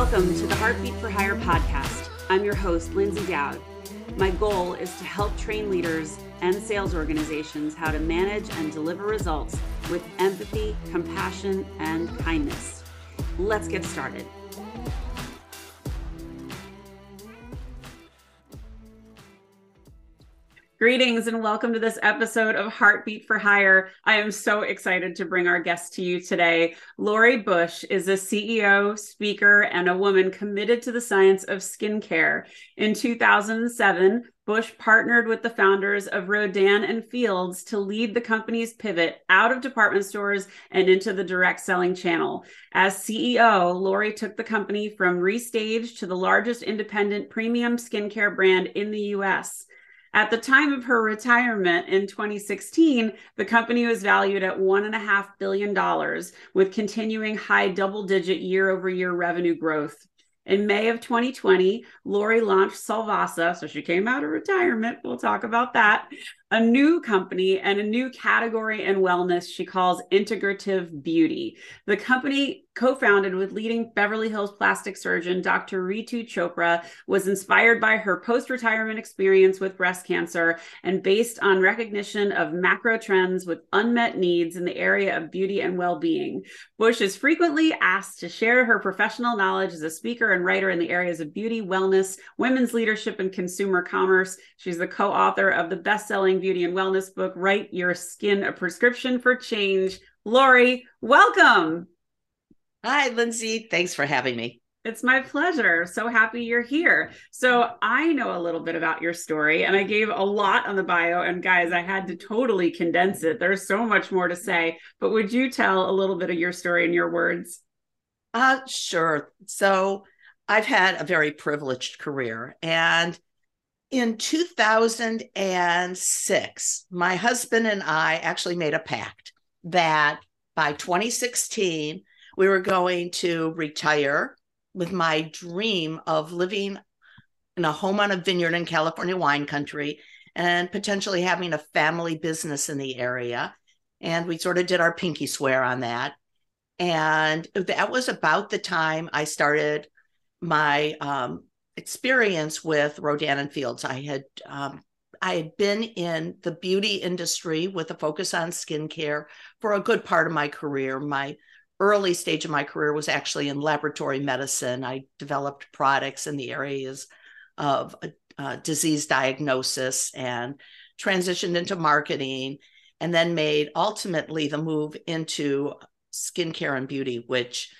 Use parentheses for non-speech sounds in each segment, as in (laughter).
Welcome to the Heartbeat for Hire podcast. I'm your host, Lyndsay Dowd. My goal is to help train leaders and sales organizations how to manage and deliver results with empathy, compassion, and kindness. Let's get started. Greetings and welcome to this episode of Heartbeat for Hire. I am so excited to bring our guest to you today. Lori Bush is a CEO, speaker, and a woman committed to the science of skincare. In 2007, Bush partnered with the founders of Rodan and Fields to lead the company's pivot out of department stores and into the direct selling channel. As CEO, Lori took the company from restage to the largest independent premium skincare brand in the US. At the time of her retirement in 2016, the company was valued at $1.5 billion, with continuing high double digit year over year revenue growth. In May of 2020, Lori launched Solvasa. So she came out of retirement. We'll talk about that. A new company and a new category in wellness she calls Integrative Beauty. The company co-founded with leading Beverly Hills plastic surgeon Dr. Ritu Chopra, was inspired by her post-retirement experience with breast cancer and based on recognition of macro trends with unmet needs in the area of beauty and well-being. Bush is frequently asked to share her professional knowledge as a speaker and writer in the areas of beauty, wellness, women's leadership, and consumer commerce. She's the co-author of the best-selling beauty and wellness book, Write Your Skin a Prescription for Change. Lori, welcome. Hi, Lyndsay. Thanks for having me. It's my pleasure. So happy you're here. So, I know a little bit about your story and I gave a lot on the bio. And guys, I had to totally condense it. There's so much more to say. But would you tell a little bit of your story in your words? Uh, sure. So, I've had a very privileged career. And in 2006, my husband and I actually made a pact that by 2016, we were going to retire with my dream of living in a home on a vineyard in California wine country and potentially having a family business in the area. And we sort of did our pinky swear on that. And that was about the time I started my um, experience with Rodan and Fields. I had um, I had been in the beauty industry with a focus on skincare for a good part of my career. My early stage of my career was actually in laboratory medicine. I developed products in the areas of uh, disease diagnosis and transitioned into marketing, and then made ultimately the move into skincare and beauty, which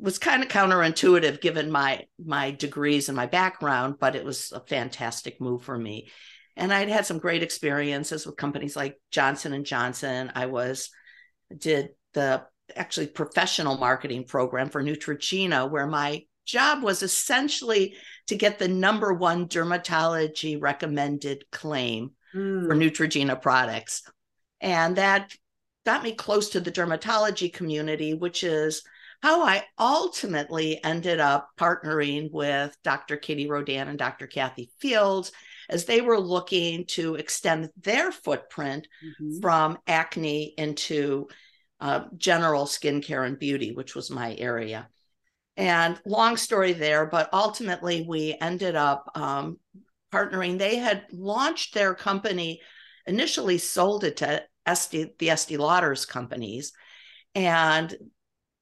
was kind of counterintuitive given my my degrees and my background, but it was a fantastic move for me. And I'd had some great experiences with companies like Johnson and Johnson. I was did the actually professional marketing program for Neutrogena, where my job was essentially to get the number one dermatology recommended claim mm. for Neutrogena products. And that got me close to the dermatology community, which is how I ultimately ended up partnering with Dr. Katie Rodan and Dr. Kathy Fields as they were looking to extend their footprint mm-hmm. from acne into uh, general skincare and beauty, which was my area. And long story there, but ultimately we ended up um, partnering. They had launched their company, initially sold it to the Estee Lauders companies. And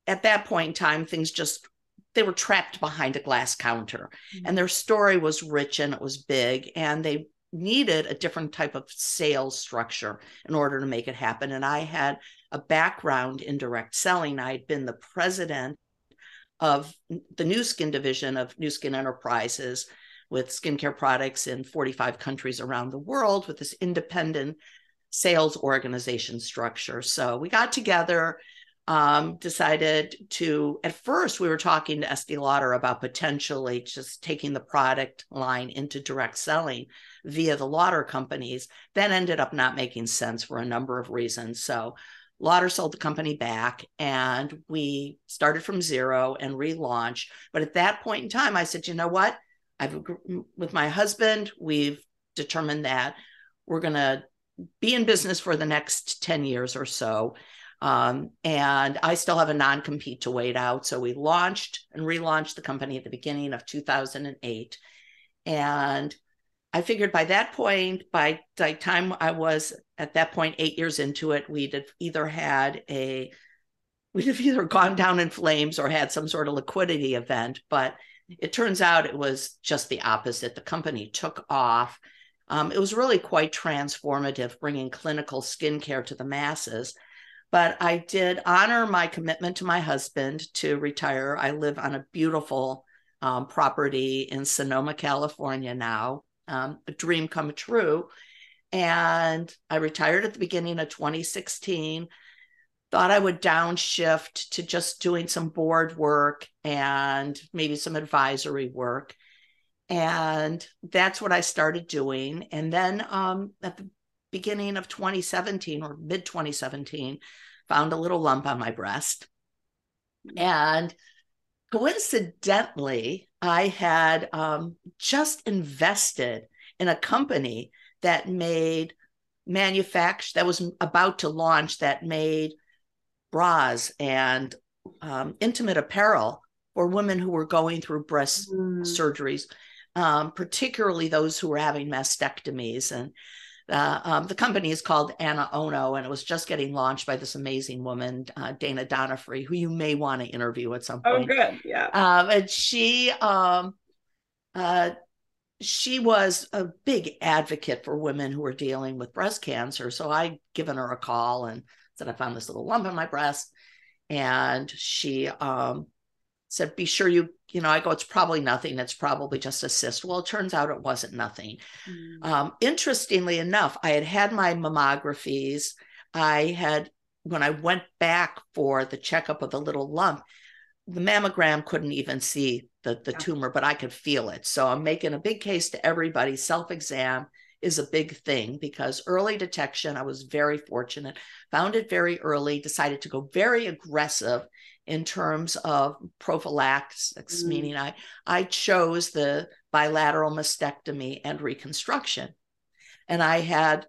at that point in time, things just they were trapped behind a glass counter mm-hmm. and their story was rich and it was big and they needed a different type of sales structure in order to make it happen and i had a background in direct selling. I'd been the president of the Nu Skin division of Nu Skin Enterprises with skincare products in 45 countries around the world with this independent sales organization structure. So we got together, um, decided to, at first, we were talking to Estee Lauder about potentially just taking the product line into direct selling via the Lauder companies. That ended up not making sense for a number of reasons. So Lauder sold the company back and we started from zero and relaunched. But at that point in time, I said, you know what? I've with my husband, we've determined that we're going to be in business for the next 10 years or so. Um, and I still have a non compete to wait out. So we launched and relaunched the company at the beginning of 2008. And I figured by that point, by the time I was at that point, eight years into it, we'd have either had a, we'd have either gone down in flames or had some sort of liquidity event. But it turns out it was just the opposite. The company took off. Um, it was really quite transformative, bringing clinical skincare to the masses. But I did honor my commitment to my husband to retire. I live on a beautiful um, property in Sonoma, California now, um, a dream come true. And I retired at the beginning of 2016. Thought I would downshift to just doing some board work and maybe some advisory work. And that's what I started doing. And then um, at the beginning of 2017 or mid 2017, found a little lump on my breast. And coincidentally, I had um, just invested in a company that made manufacture that was about to launch that made bras and um, intimate apparel for women who were going through breast mm. surgeries, um, particularly those who were having mastectomies. And uh, um, the company is called AnaOno, and it was just getting launched by this amazing woman, uh, Dana Donofree, who you may want to interview at some oh, point. Oh, good, yeah. Um, and she, um, uh, she was a big advocate for women who were dealing with breast cancer. So I given her a call and said I found this little lump in my breast, and she um, said, "Be sure you you know, I go, it's probably nothing. It's probably just a cyst. Well, it turns out it wasn't nothing. Mm. Um, interestingly enough, I had had my mammographies. I had, when I went back for the checkup of the little lump, the mammogram couldn't even see the, the yeah. tumor, but I could feel it. So I'm making a big case to everybody. Self exam is a big thing because early detection, I was very fortunate, found it very early, decided to go very aggressive in terms of prophylaxis, mm. meaning I, I chose the bilateral mastectomy and reconstruction. And I had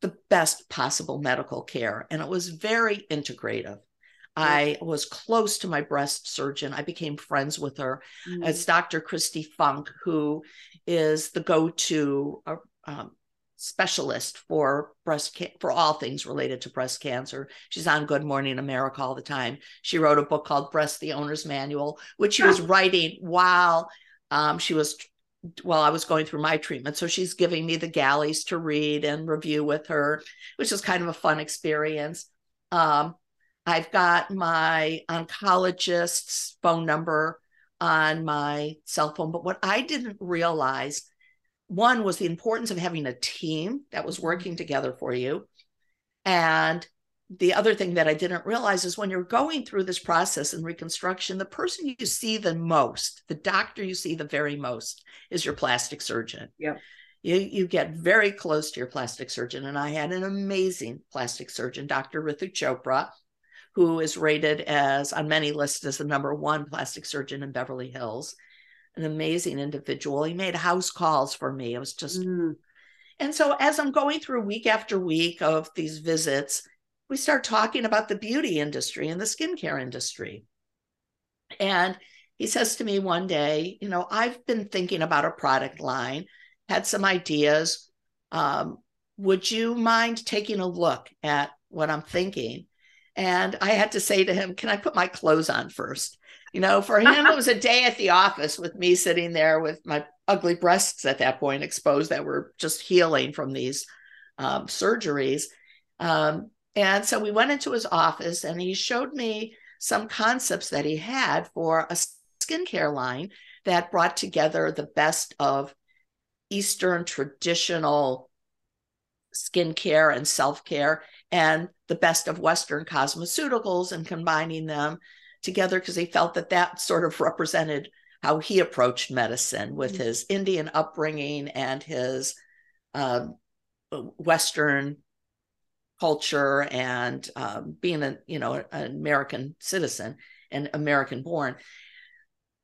the best possible medical care, and it was very integrative. I was close to my breast surgeon. I became friends with her. Mm. It's Dr. Kristi Funk, who is the go to uh, um, specialist for breast ca- for all things related to breast cancer. She's on Good Morning America all the time. She wrote a book called Breast the Owner's Manual, which she was writing while um, she was while I was going through my treatment. So she's giving me the galleys to read and review with her, which is kind of a fun experience. Um, I've got my oncologist's phone number on my cell phone, but what I didn't realize one was the importance of having a team that was working together for you. And the other thing that I didn't realize is when you're going through this process in reconstruction, the person you see the most, the doctor you see the very most, is your plastic surgeon. Yeah. You, you get very close to your plastic surgeon. And I had an amazing plastic surgeon, Dr. Ritu Chopra, who is rated as on many lists as the number one plastic surgeon in Beverly Hills an amazing individual. He made house calls for me. It was just, mm. and so as I'm going through week after week of these visits, we start talking about the beauty industry and the skincare industry. And he says to me one day, You know, I've been thinking about a product line, had some ideas. Um, would you mind taking a look at what I'm thinking? And I had to say to him, Can I put my clothes on first? You know, for him, it was a day at the office with me sitting there with my ugly breasts at that point exposed that were just healing from these um, surgeries. Um, and so we went into his office and he showed me some concepts that he had for a skincare line that brought together the best of Eastern traditional skincare and self care and the best of Western cosmeceuticals and combining them together because he felt that that sort of represented how he approached medicine with mm-hmm. his Indian upbringing and his uh, Western culture and um, being a you know an American citizen and American born.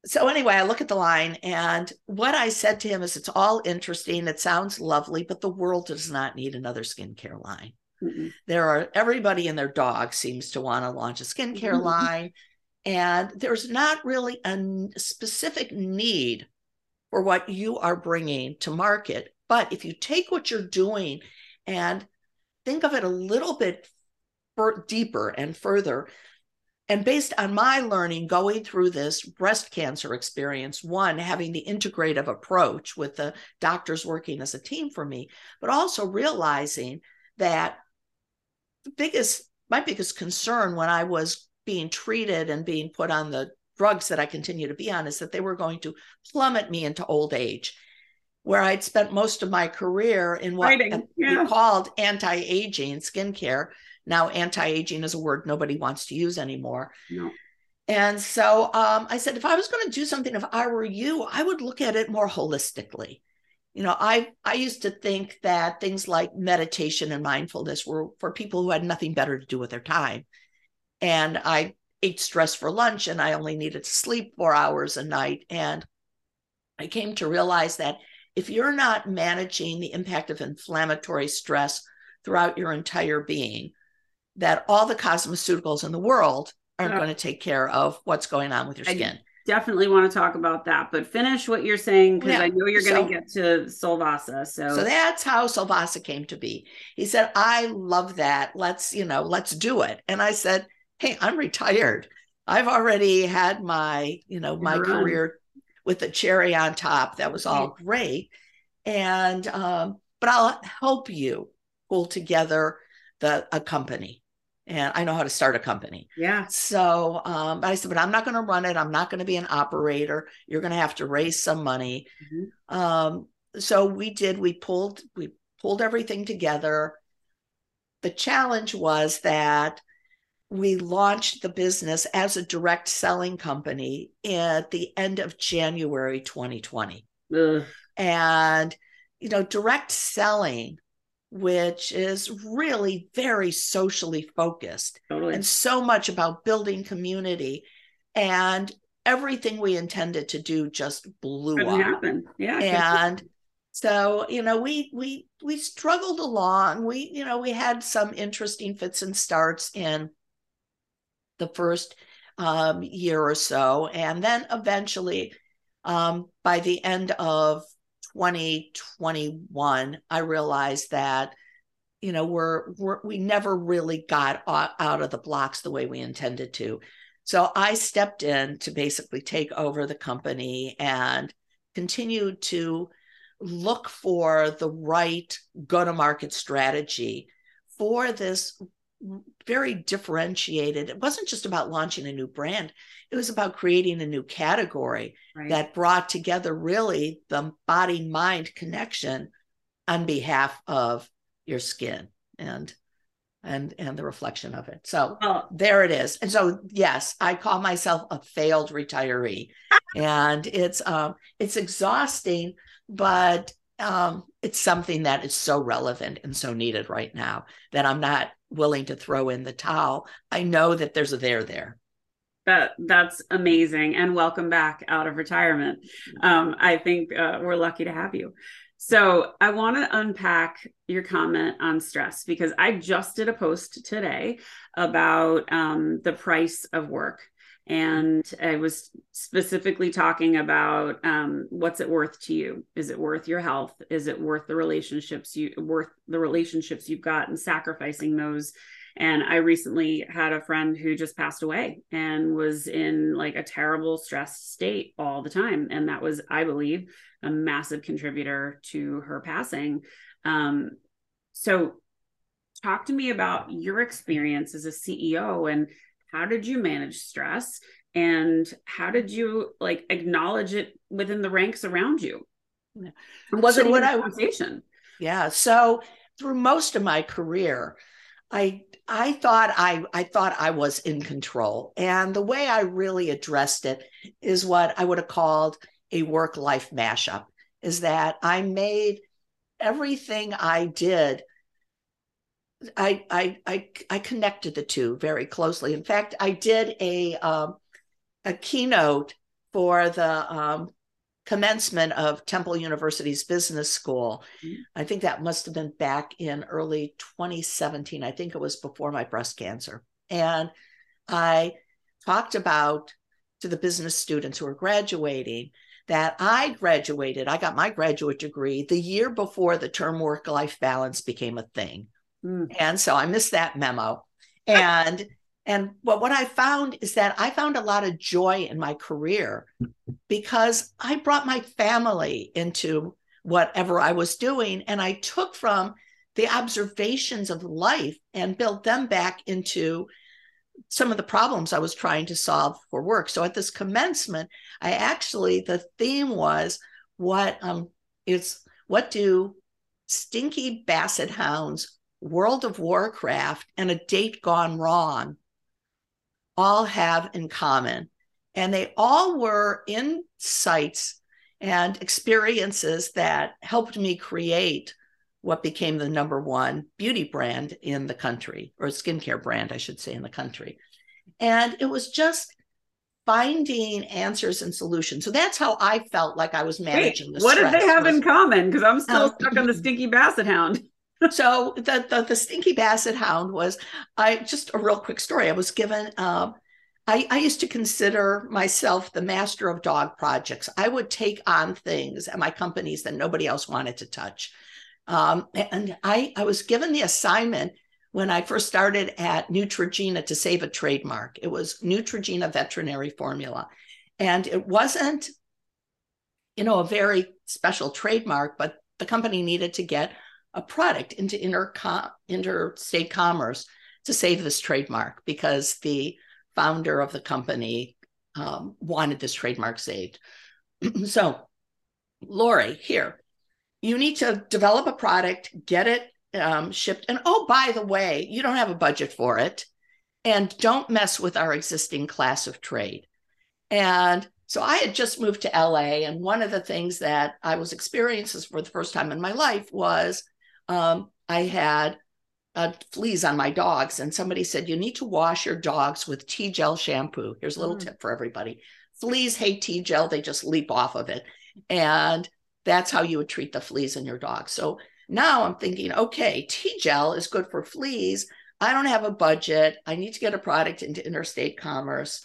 So anyway, I look at the line and what I said to him is it's all interesting. It sounds lovely, but the world does not need another skincare line. Mm-mm. There are everybody and their dog seems to want to launch a skincare mm-hmm. line. And there's not really a specific need for what you are bringing to market. But if you take what you're doing and think of it a little bit deeper and further, and based on my learning going through this breast cancer experience, one, having the integrative approach with the doctors working as a team for me, but also realizing that the biggest, my biggest concern when I was being treated and being put on the drugs that I continue to be on is that they were going to plummet me into old age, where I'd spent most of my career in what yeah. we called anti aging skincare now, anti aging is a word nobody wants to use anymore. No. And so um, I said, if I was going to do something, if I were you, I would look at it more holistically. You know, I I used to think that things like meditation and mindfulness were for people who had nothing better to do with their time. And I ate stress for lunch and I only needed to sleep four hours a night. And I came to realize that if you're not managing the impact of inflammatory stress throughout your entire being, that all the cosmeceuticals in the world aren't going to take care of what's going on with your skin. I definitely want to talk about that, but finish what you're saying because yeah. I know you're going to get to Solvasa. So, so that's how Solvasa came to be. He said, "I love that. Let's you know, let's do it." And I said, "Hey, I'm retired. I've already had my you know my career with the cherry on top. That was all great, and um, but I'll help you pull together the a company." and I know how to start a company. Yeah. So um, I said, but I'm not going to run it. I'm not going to be an operator. You're going to have to raise some money. Mm-hmm. Um, so we did. We pulled we pulled everything together. The challenge was that we launched the business as a direct selling company at the end of January 2020. Ugh. And you know, direct selling which is really very socially focused totally. and so much about building community. And everything we intended to do just blew Couldn't up. Happen. Yeah. And so, you know, we we we struggled along. We, you know, we had some interesting fits and starts in the first um, year or so. And then eventually, um, by the end of 2021, I realized that you know we're, we're we never really got out of the blocks the way we intended to. So I stepped in to basically take over the company and continue to look for the right go to market strategy for this very differentiated. It wasn't just about launching a new brand, it was about creating a new category right. that brought together really the body mind connection on behalf of your skin and and and the reflection of it. So oh. there it is. And so yes, I call myself a failed retiree. (laughs) and it's um it's exhausting, but um it's something that is so relevant and so needed right now that I'm not willing to throw in the towel. I know that there's a there there. That that's amazing, and welcome back out of retirement. Um, I think uh, we're lucky to have you. So I want to unpack your comment on stress because I just did a post today about um, the price of work and I was specifically talking about um, what's it worth to you? Is it worth your health? Is it worth the relationships you worth the relationships you've got and sacrificing those? And I recently had a friend who just passed away and was in like a terrible stress state all the time, and that was, I believe, a massive contributor to her passing. Um, so, talk to me about your experience as a CEO and how did you manage stress? And how did you like acknowledge it within the ranks around you? Was so it what I conversation? Yeah so through most of my career I I thought I I thought I was in control. And the way I really addressed it is what I would have called a work life mashup is that I made everything I did I, I I I connected the two very closely. In fact, I did a um, a keynote for the um, commencement of Temple University's business school. Mm-hmm. I think that must have been back in early 2017. I think it was before my breast cancer. And I talked about to the business students who are graduating that I graduated, I got my graduate degree the year before the term work life balance became a thing. Mm. And so I missed that memo. (laughs) And and what, what I found is that I found a lot of joy in my career (laughs) because I brought my family into whatever I was doing. And I took from the observations of life and built them back into some of the problems I was trying to solve for work. So at this commencement, I actually, the theme was what um, is what do stinky basset hounds, World of Warcraft, and a date gone wrong all have in common. And they all were insights and experiences that helped me create what became the number one beauty brand in the country, or skincare brand, I should say, in the country. And it was just finding answers and solutions. So that's how I felt like I was managing Wait, What did they have was, in common? Because I'm still um, stuck on the stinky basset hound. So the, the, the stinky basset hound was I just a real quick story. I was given uh, I, I used to consider myself the master of dog projects. I would take on things at my companies that nobody else wanted to touch. Um, and I, I was given the assignment when I first started at Neutrogena to save a trademark. It was Neutrogena veterinary formula. And it wasn't, you know, a very special trademark, but the company needed to get a product into inter- interstate commerce to save this trademark because the founder of the company um, wanted this trademark saved. (clears throat) so, Lori, here, you need to develop a product, get it um, shipped. And oh, by the way, you don't have a budget for it. And don't mess with our existing class of trade. And so I had just moved to LA. And one of the things that I was experiencing for the first time in my life was um, I had uh, fleas on my dogs. And somebody said, You need to wash your dogs with T/Gel shampoo. Here's a little mm. tip for everybody fleas hate T/Gel, they just leap off of it. And that's how you would treat the fleas in your dog. So now I'm thinking, okay, T/Gel is good for fleas. I don't have a budget. I need to get a product into interstate commerce.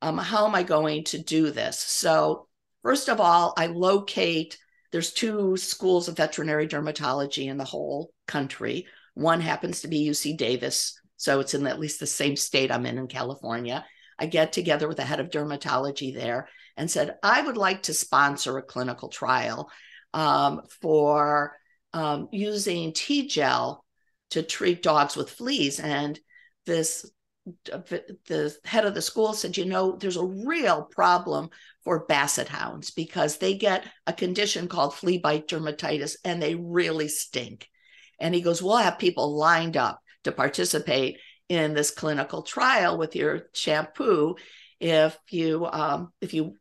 Um, how am I going to do this? So, first of all, I locate, there's two schools of veterinary dermatology in the whole country. One happens to be UC Davis. So it's in at least the same state I'm in in California. I get together with the head of dermatology there and said, I would like to sponsor a clinical trial um, for um, using T/Gel to treat dogs with fleas. And this the head of the school said, you know, there's a real problem for basset hounds because they get a condition called flea bite dermatitis and they really stink. And he goes, We'll have people lined up to participate in this clinical trial with your shampoo if you um, if you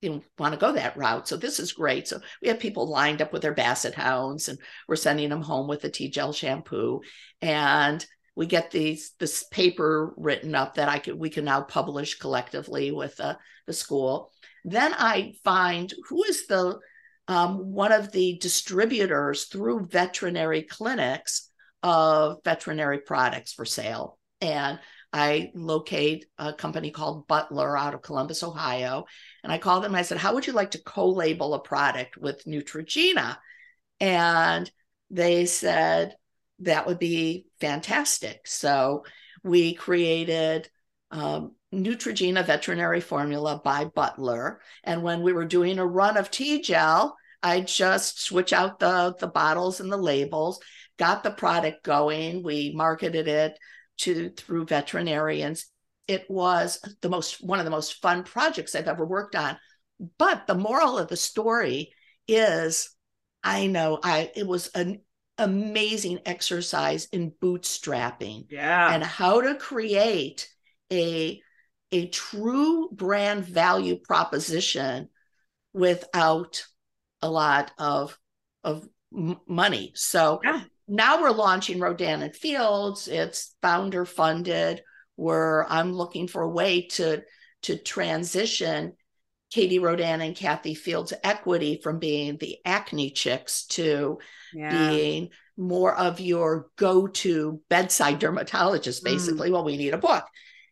you know, want to go that route. So this is great. So we have people lined up with their basset hounds and we're sending them home with the T/Gel shampoo. And we get these this paper written up that I could we can now publish collectively with uh, the school. Then I find who is the um, one of the distributors through veterinary clinics of veterinary products for sale. And I locate a company called Butler out of Columbus, Ohio. And I called them and I said, How would you like to co label a product with Neutrogena? And they said, That would be fantastic. So we created um, Neutrogena veterinary formula by Butler. And when we were doing a run of T/Gel, I just switch out the, the bottles and the labels, got the product going. We marketed it to through veterinarians. It was the most one of the most fun projects I've ever worked on. But the moral of the story is I know I it was an amazing exercise in bootstrapping. Yeah. And how to create a a true brand value proposition without a lot of of money. So yeah. now we're launching Rodan and Fields. It's founder funded. Where I'm looking for a way to to transition Katie Rodan and Kathy Fields equity from being the acne chicks to yeah. being more of your go-to bedside dermatologist, mm. basically. Mm. Well, we need a book.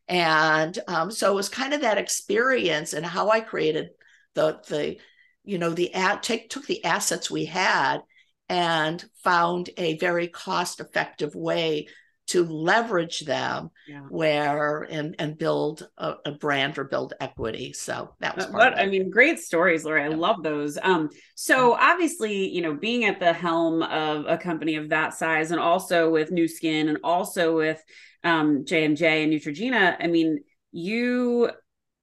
And um, so it was kind of that experience and how I created the the you know the at take took the assets we had and found a very cost effective way to leverage them yeah. where and and build a, a, brand or build equity so that was what i mean great stories Lori. i yeah. love those um so obviously you know being at the helm of a company of that size and also with Nu Skin and also with um j&j and neutrogena i mean you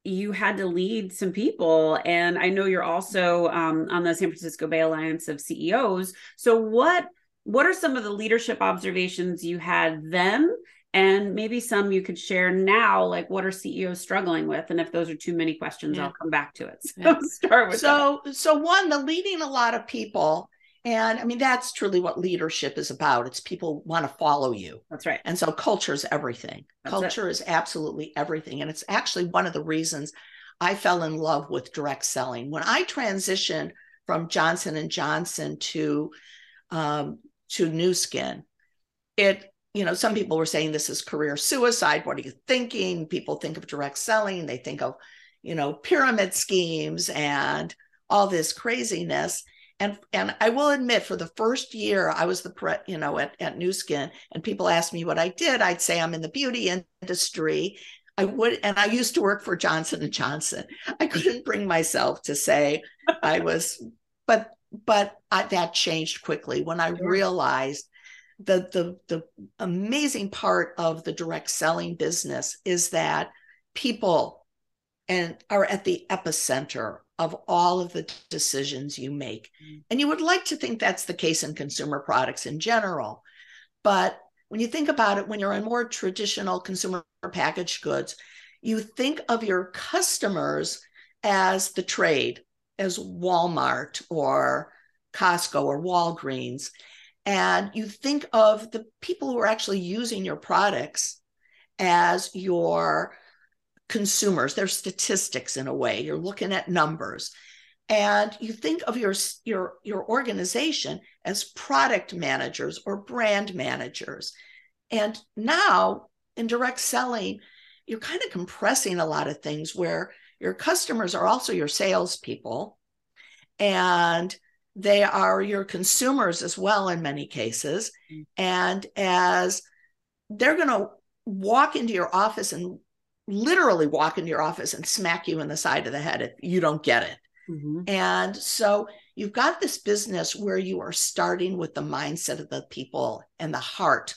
you had to lead some people and i know you're also um, on the san francisco bay alliance of ceos so what what are some of the leadership observations you had then? And maybe some you could share now like what are ceos struggling with? And if those are too many questions yeah. i'll come back to it. So yeah. (laughs) start with so that. so one the leading a lot of people and i mean that's truly what leadership is about. It's people want to follow you. That's right. And so culture is everything. That's culture it. is absolutely everything. And it's actually one of the reasons i fell in love with direct selling. When i transitioned from johnson and johnson to um, to Nu Skin, it, you know, some people were saying this is career suicide. What are you thinking? People think of direct selling, they think of, you know, pyramid schemes and all this craziness. And and I will admit, for the first year, I was the pre, you know, at, at Nu Skin, and people asked me what I did. I'd say I'm in the beauty industry. I would, and I used to work for Johnson and Johnson. I couldn't bring myself to say I was, but but I, that changed quickly when I realized the, the the amazing part of the direct selling business is that people and are at the epicenter of all of the decisions you make. Mm. And you would like to think that's the case in consumer products in general. But when you think about it, when you're in more traditional consumer packaged goods, you think of your customers as the trade as Walmart or Costco or Walgreens, and you think of the people who are actually using your products as your consumers, they're statistics in a way. You're looking at numbers. And you think of your, your, your organization as product managers or brand managers. And now in direct selling, you're kind of compressing a lot of things where your customers are also your salespeople, and they are your consumers as well in many cases. Mm-hmm. And as they're going to walk into your office and literally walk into your office and smack you in the side of the head if you don't get it. Mm-hmm. And so you've got this business where you are starting with the mindset of the people and the heart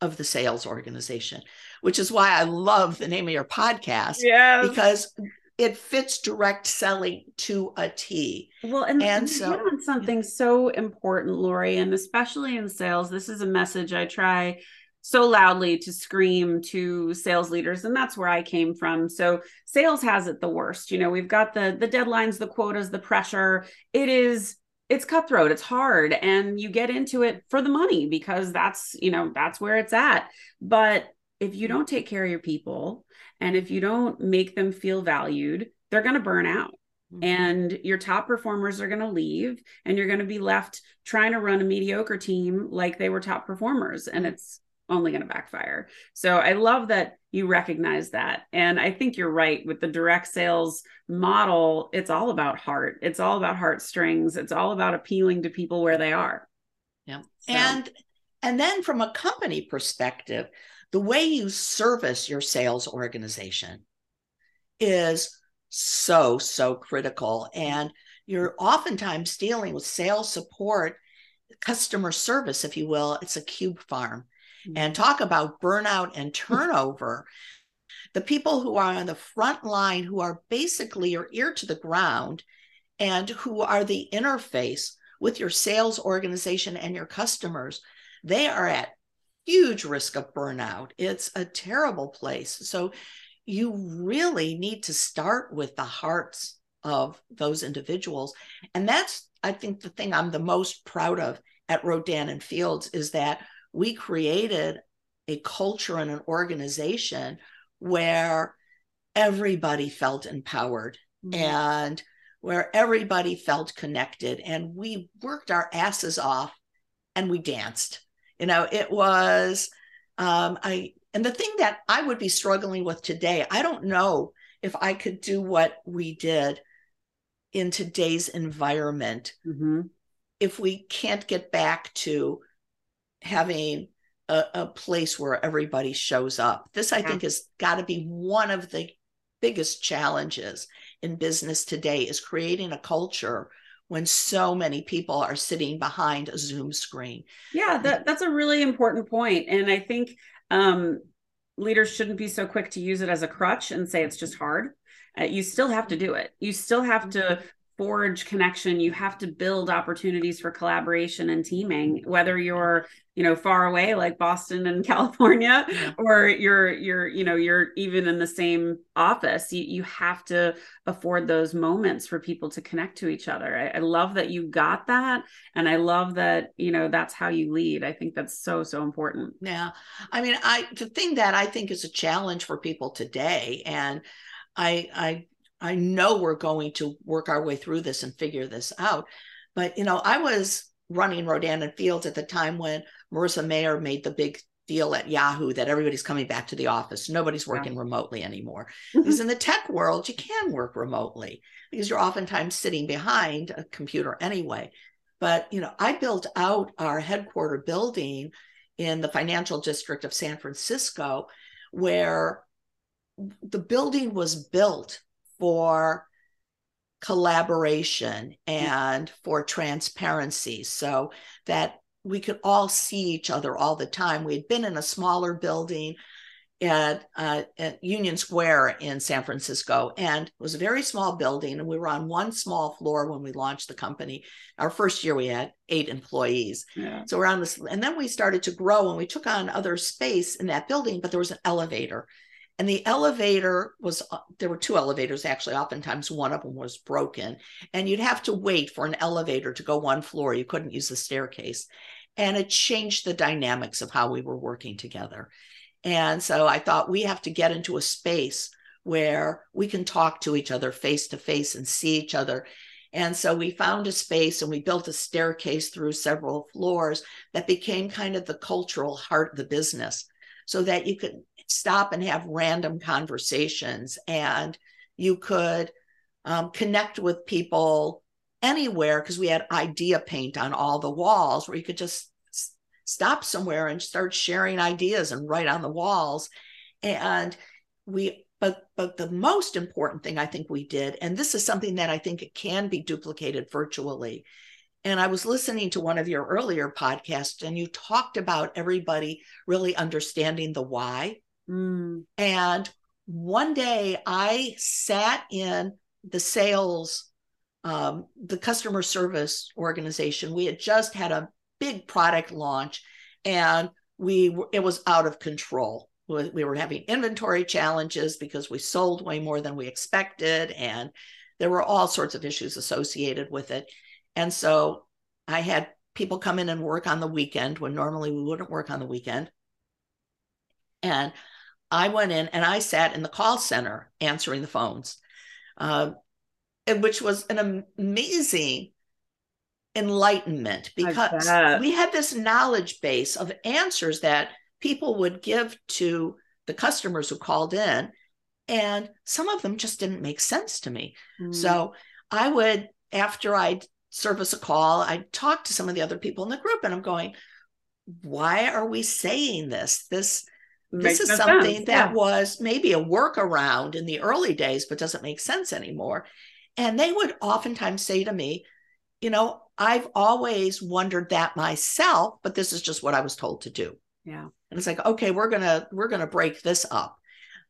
of the sales organization, which is why I love the name of your podcast. Yeah. Because it fits direct selling to a T. Well, and, and so on something so important, Lori, and especially in sales, this is a message I try so loudly to scream to sales leaders and that's where I came from. So sales has it the worst. You know, we've got the the deadlines, the quotas, the pressure. It is it's cutthroat, it's hard and you get into it for the money because that's, you know, that's where it's at. But if you don't take care of your people and if you don't make them feel valued, they're going to burn out. Mm-hmm. And your top performers are going to leave, and you're going to be left trying to run a mediocre team like they were top performers. And it's only going to backfire. So I love that you recognize that. And I think you're right with the direct sales model. It's all about heart, it's all about heartstrings, it's all about appealing to people where they are. Yeah. So. And and then from a company perspective, the way you service your sales organization is so, so critical. And you're oftentimes dealing with sales support, customer service, if you will. It's a cube farm. Mm-hmm. And talk about burnout and turnover. the people who are on the front line, who are basically your ear to the ground and who are the interface with your sales organization and your customers, they are at huge risk of burnout. It's a terrible place. So you really need to start with the hearts of those individuals. And that's, I think, the thing I'm the most proud of at Rodan and Fields is that we created a culture and an organization where everybody felt empowered mm-hmm. and where everybody felt connected and we worked our asses off and we danced. You know, it was um I and the thing that I would be struggling with today, I don't know if I could do what we did in today's environment mm-hmm. if we can't get back to having a, a place where everybody shows up. This, I yeah. think, has got to be one of the biggest challenges in business today is creating a culture when so many people are sitting behind a zoom screen yeah that, that's a really important point and i think um, leaders shouldn't be so quick to use it as a crutch and say it's just hard uh, you still have to do it you still have to. Forge connection you have to build opportunities for collaboration and teaming whether you're you know far away like boston and (laughs) california yeah. or you're you're you know you're even in the same office you, you have to afford those moments for people to connect to each other. I, I love that you got that and i love that you know that's how you lead. I think that's so so important. Yeah. I mean i the thing that i think is a challenge for people today and i i i know we're going to work our way through this and figure this out but you know i was running rodan and fields at the time when Marissa Mayer made the big deal at Yahoo that everybody's coming back to the office. Nobody's working yeah. remotely anymore. Mm-hmm. Because in the tech world, you can work remotely because you're oftentimes sitting behind a computer anyway. But you know, I built out our headquarter building in the financial district of San Francisco, where the building was built for collaboration and for transparency so that we could all see each other all the time. We had been in a smaller building at, uh, at, Union Square in San Francisco, and it was a very small building. And we were on one small floor when we launched the company. Our first year, we had eight employees. Yeah. So we're on this, and then we started to grow, and we took on other space in that building. But there was an elevator, and the elevator was uh, there were two elevators actually. Oftentimes, one of them was broken, and you'd have to wait for an elevator to go one floor. You couldn't use the staircase and it changed the dynamics of how we were working together. And so I thought we have to get into a space where we can talk to each other face to face and see each other. And so we found a space and we built a staircase through several floors that became kind of the cultural heart of the business so that you could stop and have random conversations. And you could um, connect with people anywhere because we had idea paint on all the walls where you could just stop somewhere and start sharing ideas and write on the walls. And we but but the most important thing i think we did and this is something that i think it can be duplicated virtually. And i was listening to one of your earlier podcasts and you talked about everybody really understanding the why mm. and one day i sat in the sales um, the customer service organization. We had just had a big product launch and we it was out of control. We were having inventory challenges because we sold way more than we expected and there were all sorts of issues associated with it. And so i had people come in and work on the weekend when normally we wouldn't work on the weekend. And i went in and i sat in the call center answering the phones uh, which was an amazing enlightenment because we had this knowledge base of answers that people would give to the customers who called in and some of them just didn't make sense to me. Mm. so i would after i'd service a call i'd talk to some of the other people in the group and i'm going why are we saying this? This this is something sense. that yeah. was maybe a workaround in the early days but doesn't make sense anymore and they would oftentimes say to me you know I've always wondered that myself, but this is just what I was told to do. Yeah. And it's like, okay, we're gonna we're gonna break this up.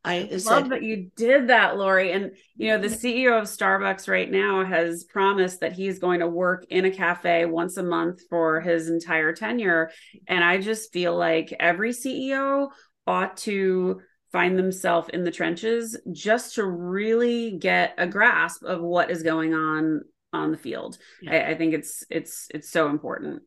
I love said, that you did that, Lori. And you know, the mm-hmm. CEO of Starbucks right now has promised that he's going to work in a cafe once a month for his entire tenure. And I just feel like every CEO ought to find themselves in the trenches just to really get a grasp of what is going on on the field. Yeah. I, I think it's it's it's so important.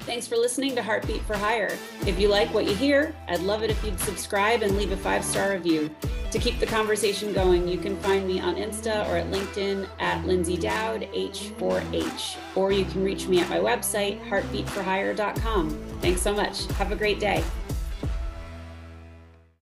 Thanks for listening to Heartbeat for Hire. If you like what you hear, I'd love it if you'd subscribe and leave a five star review. To keep the conversation going, you can find me on Insta or at LinkedIn at Lyndsay Dowd, H4H, or you can reach me at my website, heartbeatforhire.com. Thanks so much. Have a great day.